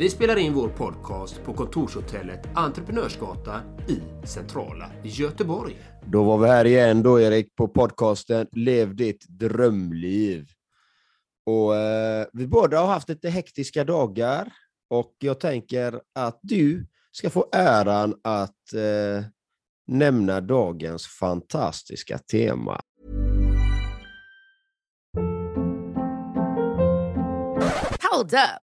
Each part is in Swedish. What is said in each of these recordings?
Vi spelar in vår podcast på kontorshotellet Entreprenörsgatan i centrala Göteborg. Då var vi här igen då Erik på podcasten Lev ditt drömliv. Och, eh, vi båda har haft lite hektiska dagar och jag tänker att du ska få äran att eh, nämna dagens fantastiska tema. Hold up.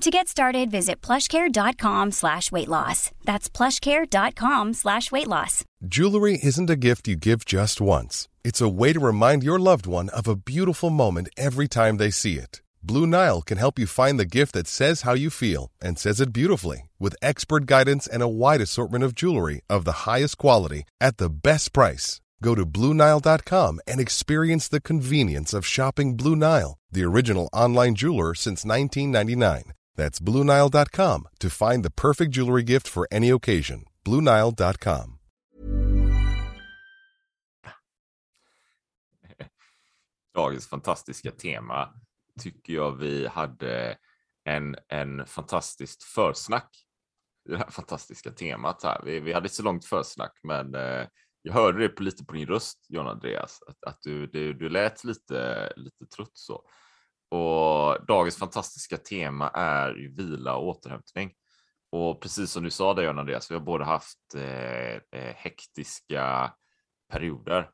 To get started, visit plushcare.com slash weight loss. That's plushcare.com slash weight loss. Jewelry isn't a gift you give just once. It's a way to remind your loved one of a beautiful moment every time they see it. Blue Nile can help you find the gift that says how you feel and says it beautifully with expert guidance and a wide assortment of jewelry of the highest quality at the best price. Go to BlueNile.com and experience the convenience of shopping Blue Nile, the original online jeweler since 1999. That's BlueNile.com to find the perfect jewelry gift for any occasion. BlueNile.com. Dagens fantastiska tema tycker jag vi hade en, en fantastiskt försnack. Det här fantastiska temat här. Vi, vi hade ett så långt försnack, men eh, jag hörde det på, lite på din röst, John Andreas, att, att du, du, du lät lite, lite trött så. Och dagens fantastiska tema är ju vila och återhämtning. Och precis som du sa där John Andreas, vi har båda haft eh, eh, hektiska perioder.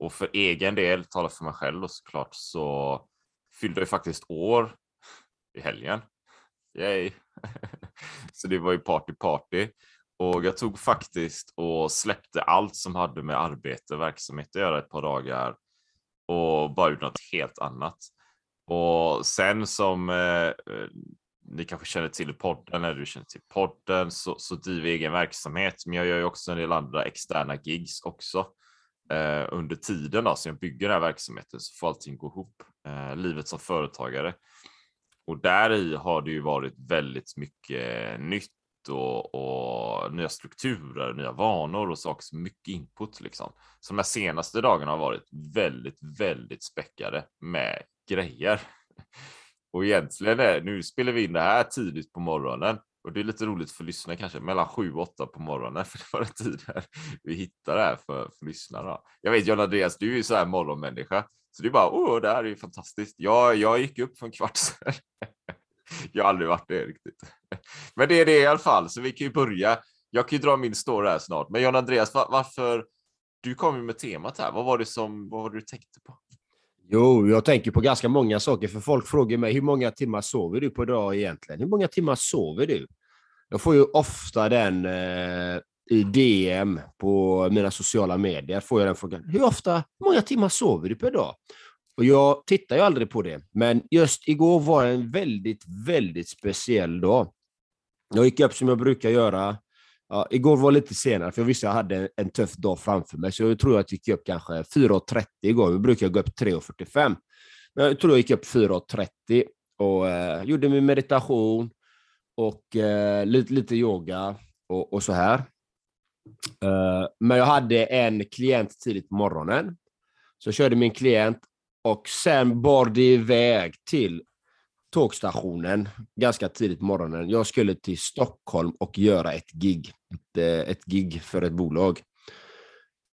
Och för egen del, tala för mig själv och såklart, så fyllde jag faktiskt år i helgen. Yay! så det var ju party party. Och jag tog faktiskt och släppte allt som hade med arbete och verksamhet att göra ett par dagar och bara gjorde något helt annat. Och sen som eh, eh, ni kanske känner till podden, eller du känner till podden, så, så driver jag egen verksamhet. Men jag gör ju också en del andra externa gigs också eh, under tiden då, som jag bygger den här verksamheten så får allting gå ihop. Eh, livet som företagare. Och där i har det ju varit väldigt mycket nytt och, och, nya strukturer, nya vanor och saker som mycket input liksom. Så de här senaste dagarna har varit väldigt, väldigt späckade med grejer. Och egentligen är, nu spelar vi in det här tidigt på morgonen och det är lite roligt för lyssnare kanske, mellan sju och åtta på morgonen, för det var den tiden vi hittade det här för, för lyssnarna. Jag vet John Andreas, du är ju så här morgonmänniska, så det är bara, åh, det här är ju fantastiskt. Jag, jag gick upp för en kvart sedan. Jag har aldrig varit det riktigt. Men det är det i alla fall, så vi kan ju börja. Jag kan ju dra min story här snart, men John Andreas, varför? Du kom ju med temat här. Vad var det som, vad var det du tänkte på? Jo, jag tänker på ganska många saker, för folk frågar mig hur många timmar sover du på dag egentligen? Hur många timmar sover du? Jag får ju ofta den eh, i DM på mina sociala medier, får jag den frågan. Hur ofta, hur många timmar sover du per dag? Och jag tittar ju aldrig på det, men just igår var en väldigt, väldigt speciell dag. Jag gick upp som jag brukar göra. Ja, igår var lite senare, för jag visste att jag hade en tuff dag framför mig, så jag tror jag gick upp kanske 4.30 igår. Jag brukar gå upp 3.45. Men jag tror jag gick upp 4.30 och eh, gjorde min meditation och eh, lite, lite yoga och, och så här. Eh, men jag hade en klient tidigt på morgonen. Så jag körde min klient och sen bar det iväg till tågstationen ganska tidigt på morgonen. Jag skulle till Stockholm och göra ett gig. Ett, eh, ett gig för ett bolag.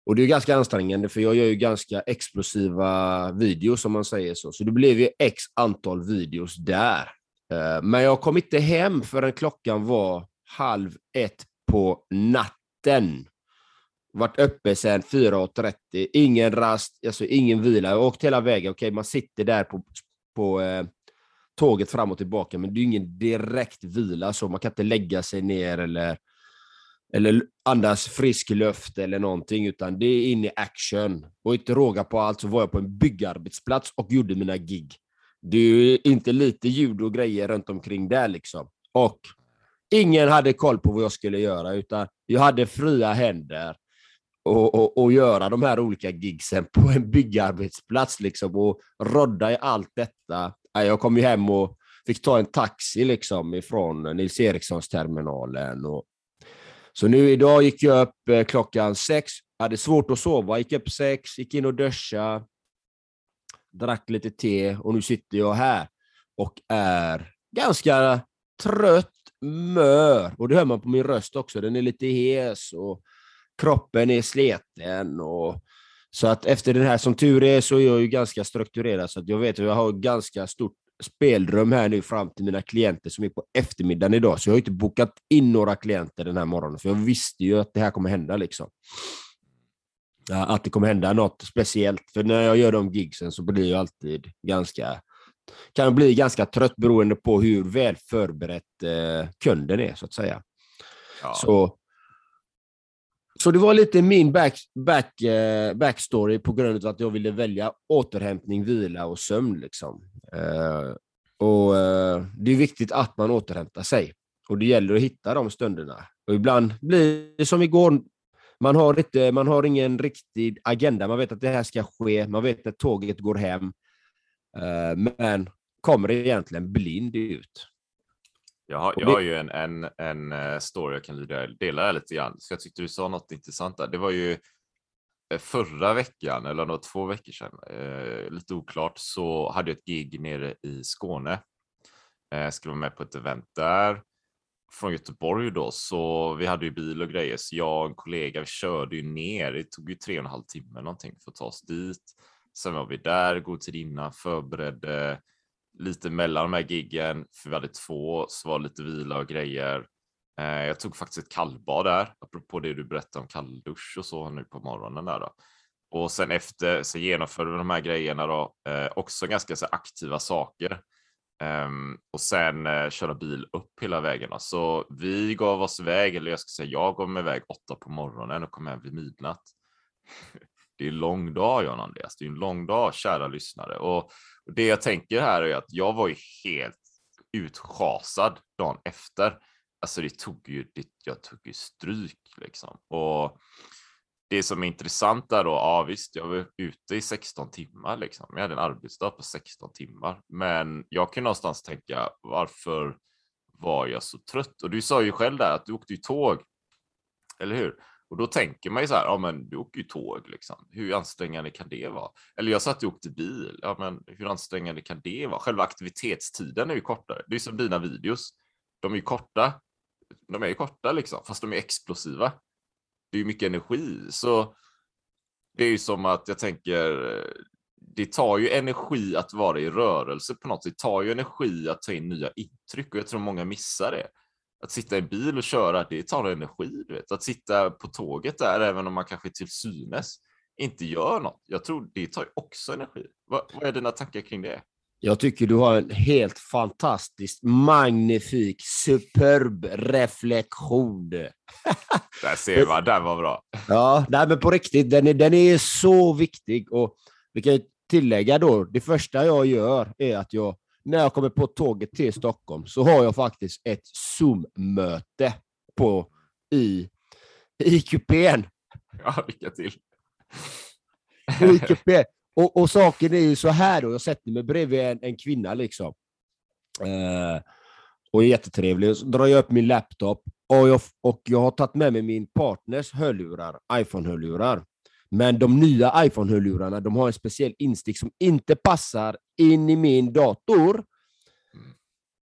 Och det är ganska ansträngande för jag gör ju ganska explosiva videos om man säger så. Så det blev ju x antal videos där. Eh, men jag kom inte hem förrän klockan var halv ett på natten varit uppe sedan 4.30, ingen rast, alltså ingen vila. Jag har åkt hela vägen. Okej, man sitter där på, på eh, tåget fram och tillbaka, men det är ingen direkt vila, så man kan inte lägga sig ner eller, eller andas frisk luft eller någonting, utan det är in i action. Och inte råga på allt så var jag på en byggarbetsplats och gjorde mina gig. Det är inte lite ljud och grejer runt omkring där liksom. Och ingen hade koll på vad jag skulle göra, utan jag hade fria händer och, och, och göra de här olika gigsen på en byggarbetsplats liksom och rodda i allt detta. Jag kom ju hem och fick ta en taxi liksom ifrån Nils Erikssons terminalen. Och... Så nu idag gick jag upp eh, klockan sex, hade svårt att sova, gick upp sex, gick in och duscha, drack lite te och nu sitter jag här och är ganska trött, mör. Och det hör man på min röst också, den är lite hes och kroppen är sleten. Och, så att efter den här, som tur är, så är jag ju ganska strukturerad, så att jag vet att jag har ganska stort spelrum här nu fram till mina klienter som är på eftermiddagen idag. Så jag har inte bokat in några klienter den här morgonen, för jag visste ju att det här kommer hända. liksom. Att det kommer hända något speciellt. För när jag gör de gigsen så blir jag alltid ganska kan bli ganska trött beroende på hur väl förberett eh, kunden är, så att säga. Ja. Så så det var lite min back, back, uh, backstory på grund av att jag ville välja återhämtning, vila och sömn. Liksom. Uh, och uh, Det är viktigt att man återhämtar sig. Och det gäller att hitta de stunderna. Och ibland blir det som igår, man har, inte, man har ingen riktig agenda. Man vet att det här ska ske, man vet att tåget går hem. men kommer egentligen blind ut. Jag har, jag har ju en, en, en eh, story jag kan dela lite grann. Så jag tyckte du sa något intressant där. Det var ju eh, förra veckan, eller något, två veckor sedan, eh, lite oklart, så hade jag ett gig nere i Skåne. Eh, jag skulle vara med på ett event där från Göteborg då, så vi hade ju bil och grejer, så jag och en kollega vi körde ju ner. Det tog ju tre och en halv timme någonting för att ta oss dit. Sen var vi där god tid innan, förberedde lite mellan de här giggen, för vi hade två, så var lite vila och grejer. Eh, jag tog faktiskt ett kallbad där, apropå det du berättade om kalldusch och så nu på morgonen där då. Och sen efter så genomförde vi de här grejerna då, eh, också ganska så aktiva saker. Um, och sen uh, köra bil upp hela vägen. Så vi gav oss iväg, eller jag ska säga jag gav mig iväg åtta på morgonen och kom hem vid midnatt det är en lång dag, John Andreas. Det är en lång dag, kära lyssnare. Och det jag tänker här är att jag var ju helt utschasad dagen efter. Alltså det tog ju, det, jag tog ju stryk liksom. Och det som är intressant där då, ja visst, jag var ute i 16 timmar liksom. Jag hade en arbetsdag på 16 timmar, men jag kan någonstans tänka varför var jag så trött? Och du sa ju själv där att du åkte ju tåg, eller hur? Och då tänker man ju så här, ja men du åker ju tåg liksom. Hur ansträngande kan det vara? Eller jag satt och åkte bil, ja men hur ansträngande kan det vara? Själva aktivitetstiden är ju kortare. Det är som dina videos. De är ju korta. De är ju korta liksom, fast de är explosiva. Det är ju mycket energi, så det är ju som att jag tänker, det tar ju energi att vara i rörelse på något sätt. Det tar ju energi att ta in nya intryck och jag tror många missar det att sitta i bil och köra, det tar energi. Du vet. Att sitta på tåget där, även om man kanske till synes inte gör något. Jag tror det tar också energi. Vad, vad är dina tankar kring det? Jag tycker du har en helt fantastisk, magnifik, superb reflektion. Där ser man, den var bra. Ja, nej, men på riktigt, den är, den är så viktig. Och vi kan tillägga då, det första jag gör är att jag när jag kommer på tåget till Stockholm så har jag faktiskt ett Zoom-möte på, i, i kupén. Ja, lycka till. I kupén. Och, och saken är ju så här då, jag sätter mig bredvid en, en kvinna liksom. Eh, och är jättetrevlig. Så drar jag upp min laptop och jag, och jag har tagit med mig min partners hörlurar, iPhone-hörlurar. Men de nya iPhone-hörlurarna, de har en speciell instick som inte passar in i min dator. Mm.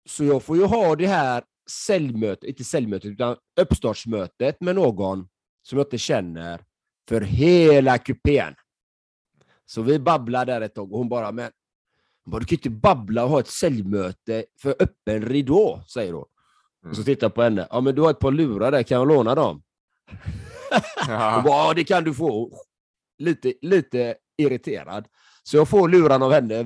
Så jag får ju ha det här säljmötet, inte säljmötet, utan uppstartsmötet med någon som jag inte känner för hela kupén. Så vi babblar där ett tag och hon bara, men hon bara, du kan inte babbla och ha ett säljmöte för öppen ridå, säger hon. Och så Mm. tittar jag på henne. Ja, men du har ett par lurar där, kan jag låna dem? Hon Ja, bara, ja, det kan du få. Lite, lite irriterad. Så jag får lurarna av henne,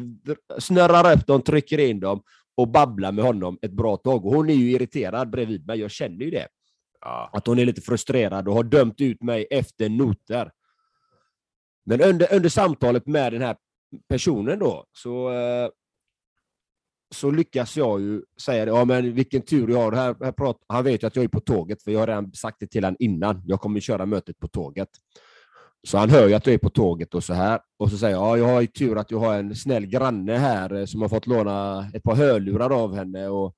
snurrar upp dem, trycker in dem och babblar med honom ett bra tag. Och hon är ju irriterad bredvid mig, jag känner ju det. ja, Att hon är lite frustrerad och har dömt ut mig efter noter. Men under, under samtalet med den här personen då, så, eh, så lyckas jag ju säga det. Ja, men vilken tur jag har. Här, här prat, han vet ju att jag är på tåget, för jag har redan sagt det till honom innan. Jag kommer köra mötet på tåget. Så han hör ju att jag är på tåget och så här. Och så säger jag, ja, jag har ju tur att jag har en snäll granne här eh, som har fått låna ett par hörlurar av henne. Och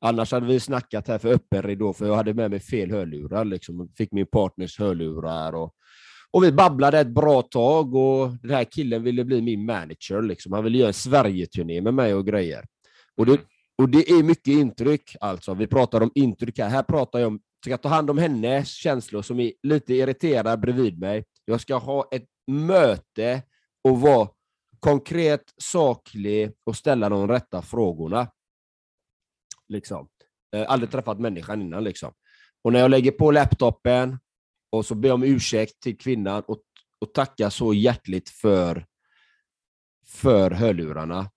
annars hade vi snackat här för öppen ridå, för jag hade med mig fel hörlurar. Liksom. Fick min partners hörlurar. Och, och vi babblade ett bra tag och den här killen ville bli min manager. Liksom. Han ville göra en Sverige-turné med mig och grejer. Och det, Mm. och det är mycket intryck. Alltså. Vi pratar om intryck här. Här pratar jag om ska ta hand om hennes känslor som är lite irriterad bredvid mig. Jag ska ha ett möte och vara konkret, saklig och ställa de rätta frågorna. Liksom. Eh, aldrig träffat människan innan. Liksom. Och när jag lägger på laptopen och så ber om ursäkt till kvinnan och, och tackar så hjärtligt för, för hörlurarna.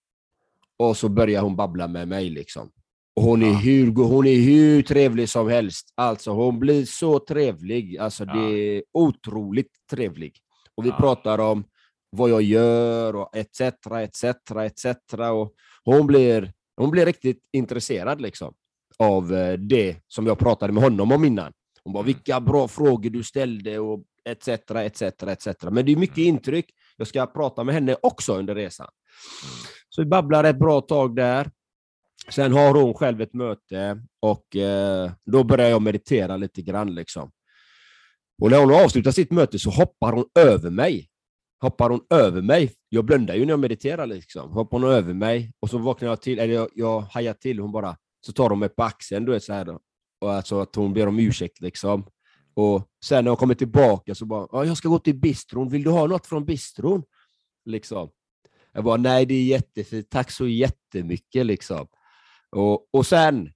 Och så börjar hon babbla med mig. liksom. Och hon är, Ja. hur, hon är hur trevlig som helst. Alltså hon blir så trevlig. Alltså Ja. det är otroligt trevlig. Och vi Ja. pratar om vad jag gör och etc. etc. etc. Och hon blir, hon blir riktigt intresserad liksom av eh, det som jag pratade med honom om innan. Hon bara, Mm. vilka bra frågor du ställde och etc. etc. etc. Men det är mycket Mm. intryck. Jag ska prata med henne också under resan. Mm. Så vi babblar ett bra tag där. Sen har hon själv ett möte och eh, då börjar jag meditera lite grann. Liksom. Och när hon avslutar sitt möte så hoppar hon över mig. Hoppar hon över mig. Jag blundar ju när jag mediterar. Liksom. Hoppar hon över mig och så vaknar jag till, eller jag, jag hajar till. Hon bara, så tar hon mig på axeln, du vet så här då. Och alltså att hon ber om ursäkt liksom. Och sen när hon kommer tillbaka så bara, jag ska gå till bistron, vill du ha något från bistron? Liksom. Jag bara, nej det är jättefint, tack så jättemycket liksom. Och, och sen,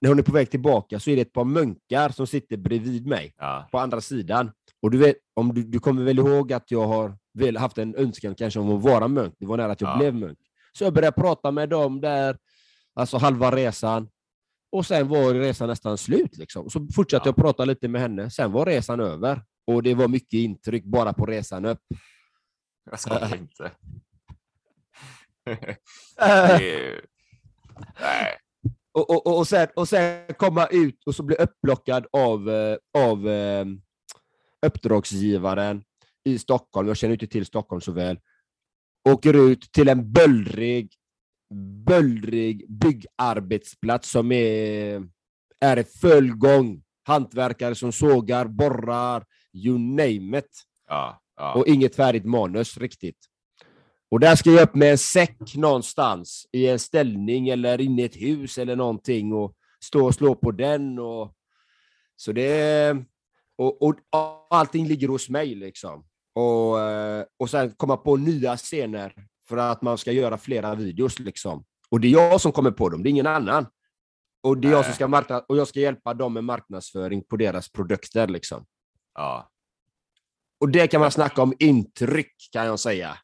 när hon är på väg tillbaka så är det ett par munkar som sitter bredvid mig ja, på andra sidan. Och du vet, om du, du kommer väl ihåg att jag har väl haft en önskan kanske om att vara munk. Det var nära att jag Ja. blev munk. Så jag började prata med dem där, alltså halva resan. Och sen var resan nästan slut. Liksom. Så fortsatte Ja. jag prata lite med henne. Sen var resan över. Och det var mycket intryck bara på resan upp. jag skojar inte. Det är- Nej, och, och, och, sen, och sen komma ut och så bli upplockad av, eh, av eh, uppdragsgivaren i Stockholm. Jag känner inte till Stockholm så väl. Åker ut till en böllrig, böllrig byggarbetsplats som är, är i full gång. Hantverkare som sågar, borrar, you name it. ja, ja, Och inget färdigt manus riktigt. Och där ska jag upp med en säck någonstans i en ställning eller inne i ett hus eller någonting och stå och slå på den. Och, så det, och, och, och allting ligger hos mig liksom. Och, eh, och sen komma på nya scener för att man ska göra flera videos liksom. Och det är jag som kommer på dem, det är ingen annan. Och det är jag som ska markna- och jag ska hjälpa dem med marknadsföring på deras produkter liksom. ja, Och det kan man snacka om intryck kan jag säga.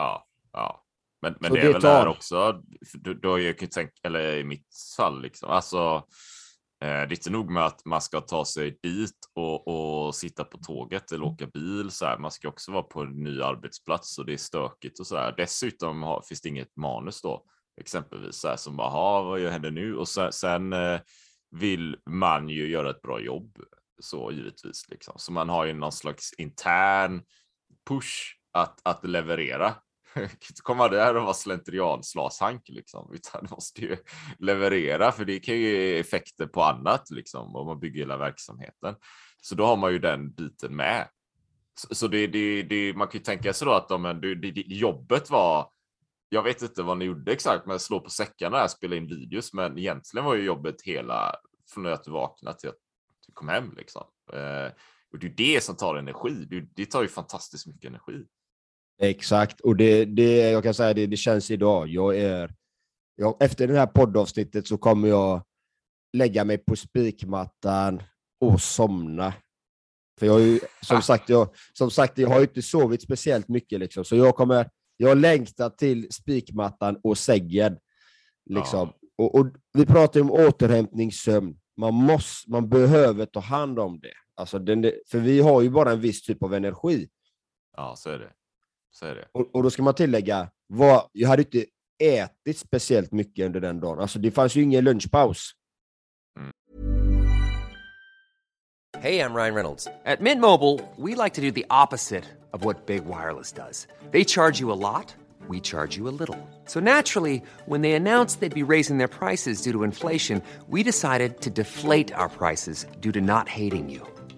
Ja, ja. Men, men Så det är det väl där också, då, då jag kan tänka, eller i mitt fall liksom, alltså eh, det är inte nog med att man ska ta sig dit och, och sitta på tåget eller åka bil så här. Man ska också vara på en ny arbetsplats och det är stökigt och så här. Dessutom har, finns det inget manus då exempelvis så här som bara, "Ha, vad händer nu? Och sen, sen eh, vill man ju göra ett bra jobb så givetvis liksom. Så man har ju någon slags intern push att, att leverera kan inte komma där och vara slentrian-slashank liksom, utan du måste ju leverera för det kan ju ge effekter på annat liksom om man bygger hela verksamheten. Så då har man ju den biten med. Så, så det, det, det, man kan ju tänka sig då att de, det, det, jobbet var, jag vet inte vad ni gjorde exakt, men slå på säckarna och spela in videos, men egentligen var ju jobbet hela från att du vaknade till att du kom hem liksom. Eh, och det är det som tar energi. Det, det tar ju fantastiskt mycket energi. Exakt, och det, det jag kan säga det, det känns idag. Jag är, jag, efter det här poddavsnittet så kommer jag lägga mig på spikmattan och somna. För jag ju, som, ah. sagt, jag, som sagt, jag har ju inte sovit speciellt mycket, liksom, så jag kommer jag längtar till spikmattan och sängen. Liksom. Ah. Och, och, vi pratar om återhämtningssömn. Man, måste, man behöver ta hand om det. Alltså den, för vi har ju bara en viss typ av energi. Ja, så är det. Så är det. Och, och då ska man tillägga, vad, jag hade inte ätit speciellt mycket under den dagen. Alltså det fanns ju ingen lunchpaus. Mm. Hej, jag Ryan Reynolds. At Mint Mobile, we like to do the opposite of what Big Wireless does. They charge you a lot, we charge you a little. So naturally, when they announced they'd be raising their prices due to inflation, we decided to deflate our prices due to not hating you.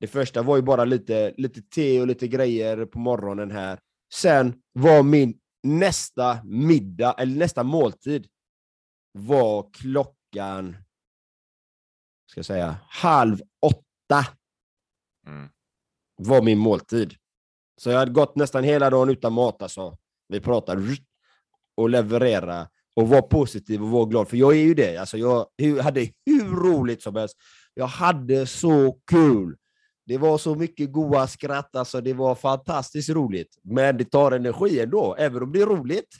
Det första var ju bara lite, lite te och lite grejer på morgonen här. Sen var min nästa middag, eller nästa måltid, var klockan, ska jag säga, halv åtta. Mm. Var min måltid. Så jag hade gått nästan hela dagen utan mat alltså. Vi pratar och leverera och vara positiv och vara glad, för jag är ju det. Alltså jag hade hur roligt som helst. Jag hade så kul. Det var så mycket goa skratt, alltså det var fantastiskt roligt. Men det tar energi ändå, även om det är roligt.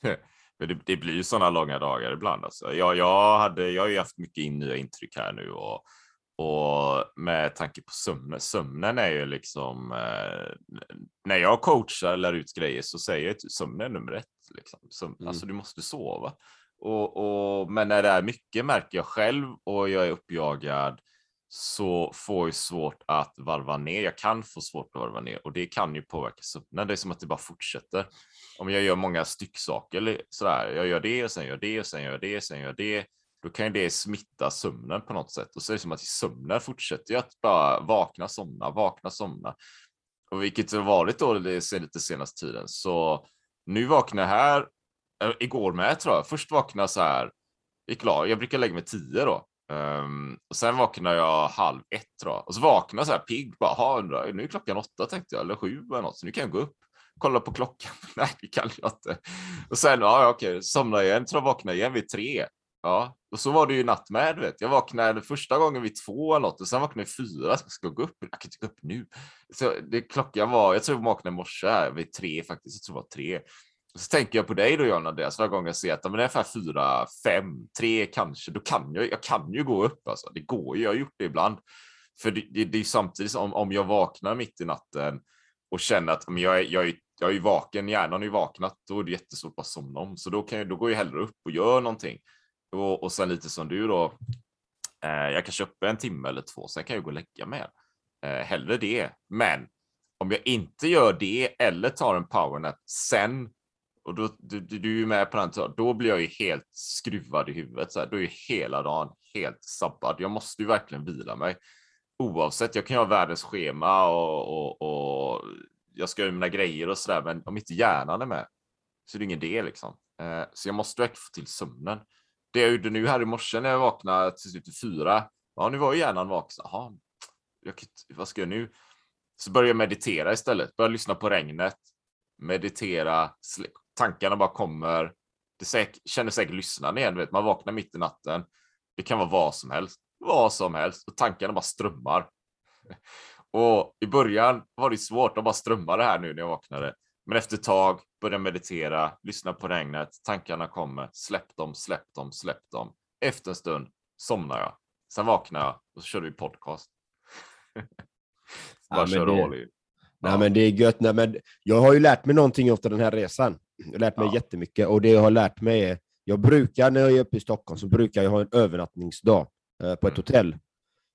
det, det, blir ju sådana långa dagar ibland. Alltså. Jag, jag, hade, jag har ju haft mycket nya intryck här nu och, och med tanke på sömnen. Sömnen är ju liksom, eh, när jag coachar eller lär ut grejer så säger jag att sömnen är nummer ett. Liksom. Sömn, mm. Alltså du måste sova. Och, och, men när det är mycket märker jag själv och jag är uppjagad så får jag svårt att varva ner. Jag kan få svårt att varva ner och det kan ju påverka sömnen. Det är som att det bara fortsätter. Om jag gör många stycksaker sådär, jag gör det och sen gör det och sen gör det och sen gör det. Då kan ju det smitta sömnen på något sätt och så är det som att sömnen fortsätter ju att bara vakna, somna, vakna, somna. Och vilket har varit då det lite senaste tiden. Så nu vaknar jag här Eh, igår med tror jag. Först vaknade så här, gick lag, jag brukar lägga mig tio då. Um, och sen vaknade jag halv ett tror jag. Och så vaknade jag så här pigg, bara, ha, nu är klockan åtta tänkte jag, eller sju eller något, så nu kan jag gå upp. Kolla på klockan, nej det kan jag inte. Och sen, ja okej, somnade igen, tror jag vaknade igen vid tre. Ja, och så var det ju natt med, du vet. Jag vaknade första gången vid två eller något och sen vaknade jag vid fyra. Så jag ska gå upp, jag kan inte gå upp nu. Så det, klockan var, jag tror jag vaknade i morse vid tre faktiskt, jag tror det var tre. Så tänker jag på dig då John Andreas, varje gång jag ser att men det är ungefär fyra, fem, tre kanske, då kan jag, jag kan ju gå upp alltså. Det går ju, jag har gjort det ibland. För det, det, det är samtidigt som om jag vaknar mitt i natten och känner att men jag, är, jag, är, jag är vaken, hjärnan är ju vaknat, då är det jättesvårt att somna om. Så då, kan jag, då går jag hellre upp och gör någonting. Och, och sen lite som du då, eh, jag kanske uppe en timme eller två, sen kan jag gå och lägga mig. Eh, hellre det. Men om jag inte gör det eller tar en powernap sen och då, du, du är ju med på den, då blir jag ju helt skruvad i huvudet. Så här. Då är ju hela dagen helt sabbad. Jag måste ju verkligen vila mig. Oavsett, jag kan ju ha världens schema och, och, och jag ska göra mina grejer och sådär, men om inte hjärnan är med så är det ingen idé. liksom. Eh, så jag måste verkligen få till sömnen. Det jag gjorde nu här i morse när jag vaknade till slut i fyra, ja nu var ju hjärnan vaken. Jaha, jag, vad ska jag nu? Så började jag meditera istället, började lyssna på regnet, meditera, tankarna bara kommer. Det säk- känner säkert lyssnaren igen, vet, man vaknar mitt i natten. Det kan vara vad som helst, vad som helst och tankarna bara strömmar. Och i början var det svårt, de bara strömmade här nu när jag vaknade. Men efter ett tag började meditera, lyssna på regnet, tankarna kommer, släpp dem, släpp dem, släpp dem. Efter en stund somnar jag. Sen vaknar jag och så kör vi podcast. bara men kör det- all in. Nej, men det är gött. Nej, men jag har ju lärt mig någonting efter den här resan. Jag har lärt mig Ja. jättemycket och det jag har lärt mig är, jag brukar när jag är uppe i Stockholm så brukar jag ha en övernattningsdag eh, på ett Mm. hotell.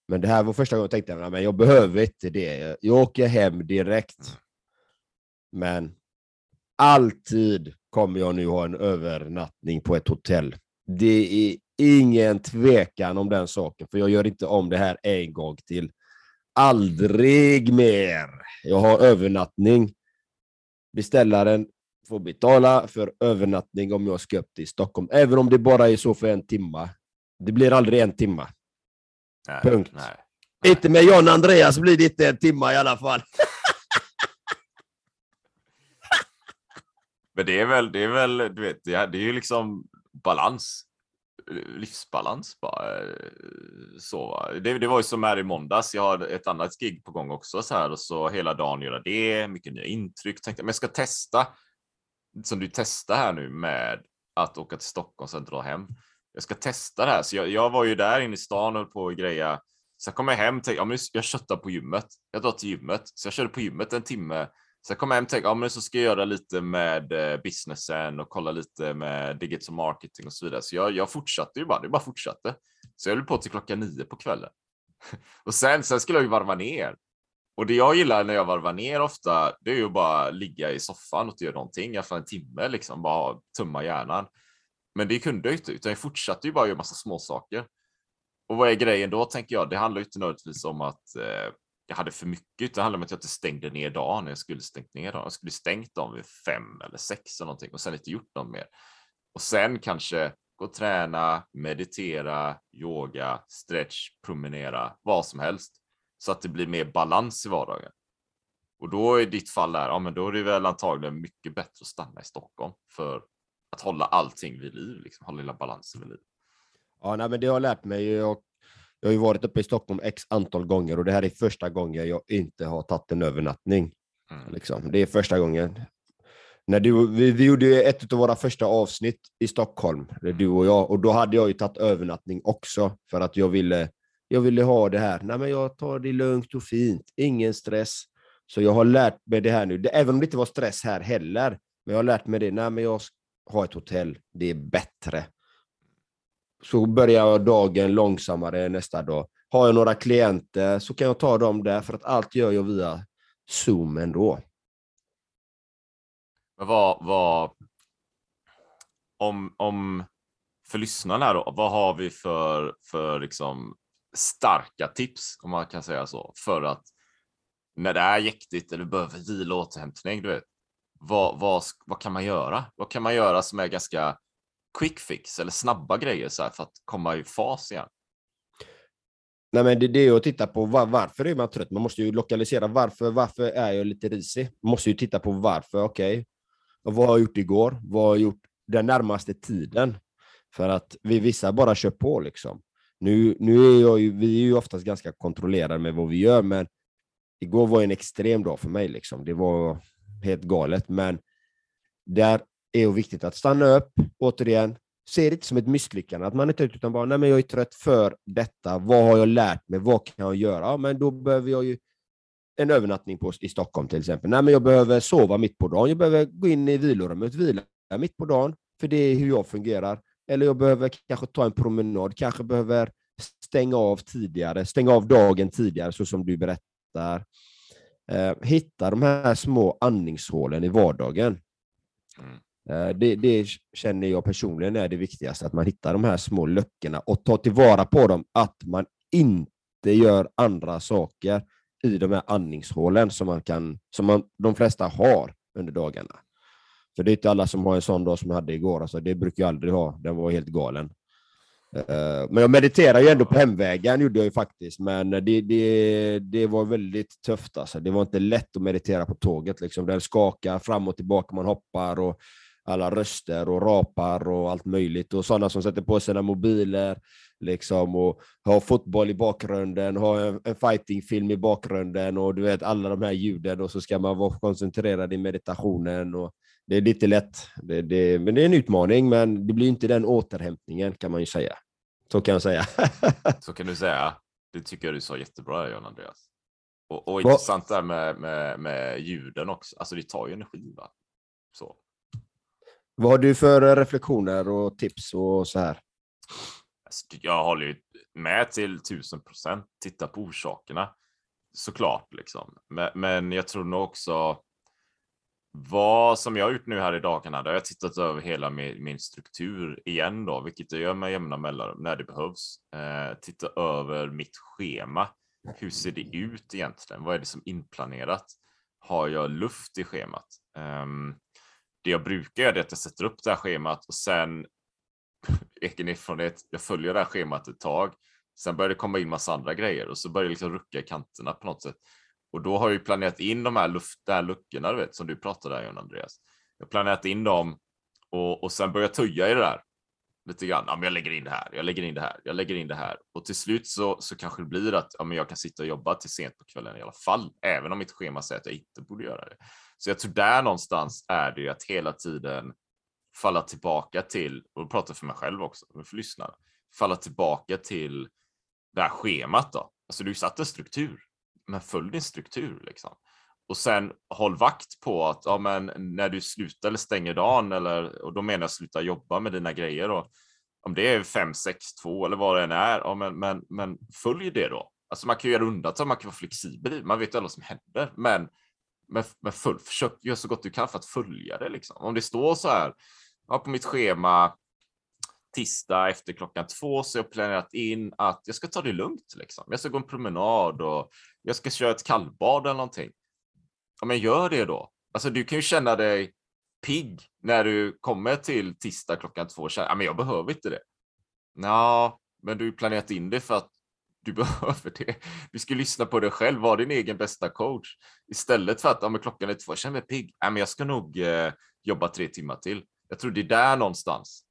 Men det här var första gången jag tänkte, nej, men jag behöver inte det. Jag åker hem direkt. Mm. Men alltid kommer jag nu ha en övernattning på ett hotell. Det är ingen tvekan om den saken, för jag gör inte om det här en gång till. Aldrig mer. Jag har övernattning. Beställaren får betala för övernattning om jag ska upp till Stockholm, även om det bara är så för en timma. Det blir aldrig en timma. Nej, Punkt. Nej. Inte med John Andreas blir det inte en timma i alla fall. Men det är väl, det är väl, du vet, det är, det är ju liksom balans. Livsbalans bara. Eh, så, va. det, det var ju som här i måndags. Jag har ett annat gig på gång också så här och så hela dagen göra det. Mycket nya intryck. Tänkte, men jag ska testa. Som du testar här nu med att åka till Stockholm och sen dra hem. Jag ska testa det här. Så jag, jag var ju där inne i stan och höll på och greja. Sen kom jag hem och tänkte, ja men jag köttar på gymmet. Jag drar till gymmet. Så jag körde på gymmet en timme. Sen kom jag hem och tänkte, ja men så ska jag göra lite med eh, businessen och kolla lite med digital marketing och så vidare. Så jag, jag fortsatte ju bara, det bara fortsatte. Så jag höll på till klockan nio på kvällen. Och sen, sen skulle jag ju varva ner. Och det jag gillar när jag varvar ner ofta, det är ju bara ligga i soffan och inte göra någonting, i alla fall en timme liksom, bara tumma hjärnan. Men det kunde jag inte, utan jag fortsatte ju bara göra massa småsaker. Och vad är grejen då, tänker jag? Det handlar ju inte nödvändigtvis om att eh, jag hade för mycket, utan det handlade om att jag inte stängde ner dagen jag skulle stängt ner dagen. Jag skulle stängt dem vid fem eller sex eller någonting och sen inte gjort något mer. Och sen kanske gå och träna, meditera, yoga, stretch, promenera, vad som helst. Så att det blir mer balans i vardagen. Och då i ditt fall där, ja men då är det väl antagligen mycket bättre att stanna i Stockholm för att hålla allting vid liv, liksom hålla hela balansen vid liv. Ja, nej, men det har jag lärt mig. och jag har ju varit uppe i Stockholm x antal gånger och det här är första gången jag inte har tagit en övernattning. Mm. Liksom. Det är första gången. När du, vi, vi gjorde ju ett av våra första avsnitt i Stockholm, det är du och jag, och då hade jag ju tagit övernattning också för att jag ville, jag ville ha det här. Nej, men jag tar det lugnt och fint, ingen stress. Så jag har lärt mig det här nu, även om det inte var stress här heller. Men jag har lärt mig det, nej men jag ska ha ett hotell, det är bättre. Så börjar jag dagen långsammare nästa dag. Har jag några klienter så kan jag ta dem där, för att allt gör jag via Zoom ändå. Men vad, vad om, om för lyssnarna här då, vad har vi för, för liksom starka tips, om man kan säga så, för att när det är jäktigt eller behöver vila och återhämtning, du vet, vad, vad, vad kan man göra? Vad kan man göra som är ganska quick fix eller snabba grejer så här för att komma i fas igen? Nej, men det, det är ju att titta på var, varför är man trött. Man måste ju lokalisera varför, varför är jag lite risig? Man måste ju titta på varför, okej. okay. vad har jag gjort igår? Vad har jag gjort den närmaste tiden? För att vi vissa bara kör på liksom. Nu, nu är jag ju, vi är ju oftast ganska kontrollerade med vad vi gör, men igår var en extrem dag för mig. Liksom. Det var helt galet, men där är det viktigt att stanna upp, återigen, se det inte som ett misslyckande, att man inte är trött, utan bara, nej men jag är trött för detta, vad har jag lärt mig, vad kan jag göra? Ja, men då behöver jag ju en övernattning på, i Stockholm till exempel. Nej men jag behöver sova mitt på dagen, jag behöver gå in i vilorummet, vila mitt på dagen, för det är hur jag fungerar. Eller jag behöver kanske ta en promenad, kanske behöver stänga av tidigare, stänga av dagen tidigare, så som du berättar. Eh, hitta de här små andningshålen i vardagen. Mm. Eh, det, det känner jag personligen är det viktigaste, att man hittar de här små luckorna och tar tillvara på dem, att man inte gör andra saker i de här andningshålen som, man kan, som man, de flesta har under dagarna. För det är inte alla som har en sån dag som jag hade igår, alltså, det brukar jag aldrig ha, den var helt galen. Eh, men jag mediterar ju ändå på hemvägen, gjorde jag ju faktiskt. Men det, det, det var väldigt tufft. Alltså. Det var inte lätt att meditera på tåget. Liksom. den skakar fram och tillbaka, man hoppar och alla röster och rapar och allt möjligt. Och sådana som sätter på sina mobiler liksom, och har fotboll i bakgrunden, har en, en fightingfilm i bakgrunden och du vet alla de här ljuden och så ska man vara koncentrerad i meditationen. Och det är lite lätt, det, det, men det är en utmaning, men det blir inte den återhämtningen kan man ju säga. Så kan jag säga. Så kan du säga. Det tycker jag du sa jättebra John Andreas. Och, och intressant där med, med, med ljuden också. Alltså det tar ju energi va? Så. Vad har du för eh, reflektioner och tips och så här? Alltså, jag håller ju med till tusen procent. Titta på orsakerna. Såklart liksom. Men, men jag tror nog också vad som jag har gjort nu här i dagarna, där har jag tittat över hela min, min struktur igen då, vilket jag gör med jämna mellanrum när det behövs. Eh, titta över mitt schema. Hur ser det ut egentligen? Vad är det som är inplanerat? Har jag luft i schemat? Ehm, det jag brukar göra är att jag sätter upp det här schemat och sen egen erfarenhet, jag följer det här schemat ett tag. Sen börjar det komma in massa andra grejer och så börjar det liksom rucka i kanterna på något sätt. Och då har jag ju planerat in de här, luft, de här luckorna, du vet, som du pratade om Andreas. Jag har planerat in dem och, och sen börjar jag töja i det där. Lite grann. Ja, men jag lägger in det här, jag lägger in det här, jag lägger in det här. Och till slut så, så kanske det blir att ja, men jag kan sitta och jobba till sent på kvällen i alla fall, även om mitt schema säger att jag inte borde göra det. Så jag tror där någonstans är det ju att hela tiden falla tillbaka till, och prata för mig själv också, men för lyssnare, falla tillbaka till det här schemat då. Alltså du satt en struktur, men följ din struktur liksom. Och sen håll vakt på att ja, men när du slutar eller stänger dagen, eller, och då menar jag sluta jobba med dina grejer, och, om det är 5, 6, 2 eller vad det än är, ja, men, men, men följ det då. Alltså man kan ju göra undantag, man kan vara flexibel, man vet ju alla som händer, men, men, men full, försök göra så gott du kan för att följa det. Liksom. Om det står så här, ja, på mitt schema tisdag efter klockan två så har jag planerat in att jag ska ta det lugnt. Liksom. Jag ska gå en promenad och jag ska köra ett kallbad eller någonting. Ja, men gör det då. Alltså, du kan ju känna dig pigg när du kommer till tisdag klockan två och känner ja, men jag behöver inte det. Ja, men du har planerat in det för att du behöver det. Du ska lyssna på dig själv, vara din egen bästa coach. Istället för att ja, men klockan är två, jag känner mig pigg. Ja, men jag ska nog eh, jobba tre timmar till. Jag tror det är där någonstans.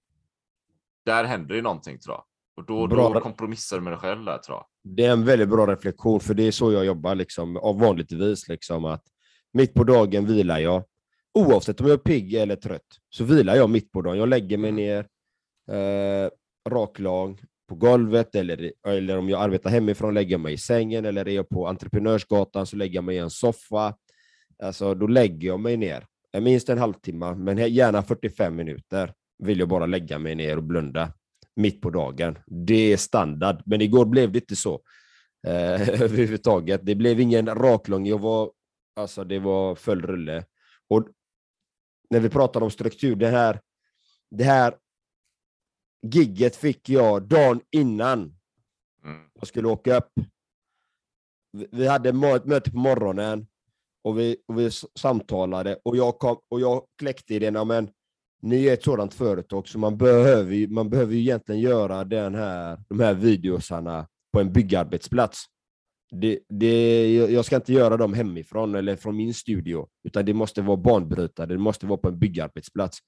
Där händer det någonting tror jag. Och då, Bra. då kompromissar du med dig själv där tror jag. Det är en väldigt bra reflektion, för det är så jag jobbar liksom, av vanligtvis. Liksom, att mitt på dagen vilar jag. Oavsett om jag är pigg eller trött, så vilar jag mitt på dagen. Jag lägger mig ner eh, raklång på golvet, eller, eller om jag arbetar hemifrån lägger jag mig i sängen, eller är jag på Entreprenörsgatan så lägger jag mig i en soffa. Alltså, då lägger jag mig ner. Minst en halvtimme, men gärna 45 minuter vill jag bara lägga mig ner och blunda mitt på dagen. Det är standard, men igår blev det inte så eh, överhuvudtaget. Det blev ingen raklång, jag var, alltså det var full rulle. Och när vi pratar om struktur, det här, det här gigget fick jag dagen innan Mm. jag skulle åka upp. Vi- hade ett möte på morgonen och vi, och vi samtalade och jag, kom, och jag kläckte idén, ja, men ni är ett sådant företag så man behöver, ju- man behöver ju egentligen göra den här, de här videosarna på en byggarbetsplats. Det, det, jag jag ska inte göra dem hemifrån eller från min studio, utan det måste vara banbrytande, det måste vara på en byggarbetsplats.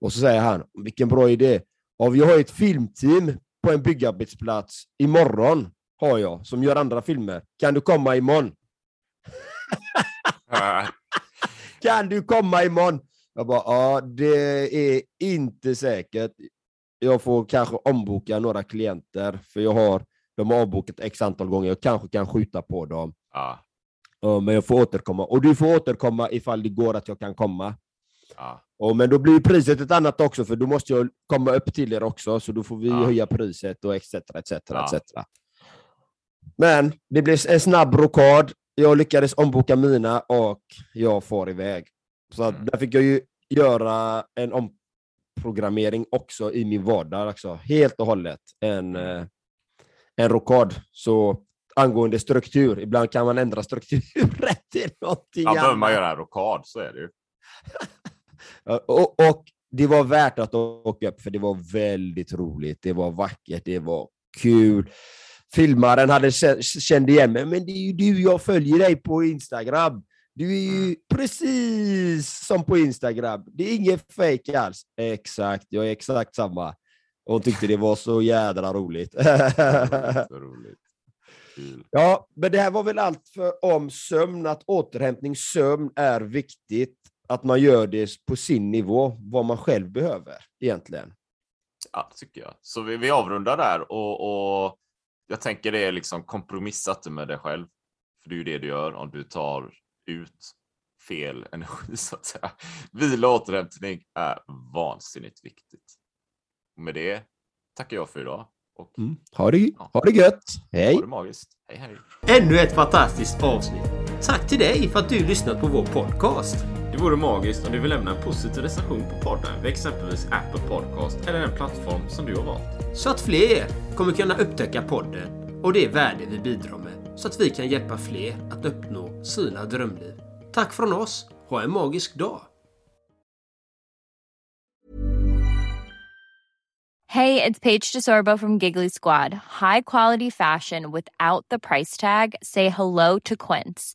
Och så säger han, vilken bra idé. Ja, vi har ett filmteam på en byggarbetsplats imorgon, har jag, som gör andra filmer. Kan du komma imorgon? Kan du komma imorgon? Jag bara, ja, det är inte säkert. Jag får kanske omboka några klienter, för jag har, de har avbokat x antal gånger. Jag kanske kan skjuta på dem. Ja, men jag får återkomma. Och du får återkomma ifall det går att jag kan komma. ja, Ja, men då blir priset ett annat också, för då måste jag komma upp till er också, så då får vi Ja. höja priset och etc. etc, Ja. etc. Men det blev en snabb rokad. Jag lyckades omboka mina och jag får iväg. Så Mm. där fick jag ju göra en omprogrammering också i min vardag. Också. Helt och hållet en, Mm. eh, en rokad. Så angående struktur, ibland kan man ändra strukturen till någonting ja behöver annat. man göra en rokad så är det ju. Ja, Och, och det var värt att åka upp för det var väldigt roligt. Det var vackert, det var kul. Filmaren hade kände igen mig, men det är ju du, jag följer dig på Instagram. Du är ju mm. precis som på Instagram. Det är inget fake alls. Exakt, jag är exakt samma. Hon tyckte det var så jädra roligt. roligt. Ja, men det här var väl allt för, om sömn, att återhämtning, sömn är viktigt. Att man gör det på sin nivå, vad man själv behöver egentligen. Ja, tycker jag. Så vi, vi avrundar där och, och jag tänker det är liksom kompromissa inte med dig själv. För det är ju det du gör om du tar ut fel energi så att säga. Vila och återhämtning är vansinnigt viktigt. Och med det tackar jag för idag. Och, mm. ha, det, ja. ha det gött! Hej! Ha det magiskt! Hej hej! Ännu ett fantastiskt avsnitt. Tack till dig för att du lyssnat på vår podcast. Det vore magiskt om du vill lämna en positiv recension på podden vid exempelvis Apple Podcast eller den plattform som du har valt. Så att fler kommer kunna upptäcka podden och det värde vi bidrar med så att vi kan hjälpa fler att uppnå sina drömliv. Tack från oss. Ha en magisk dag! Hey, it's Paige DeSorbo from Giggly Squad. High quality fashion without the price tag. Say hello to Quince.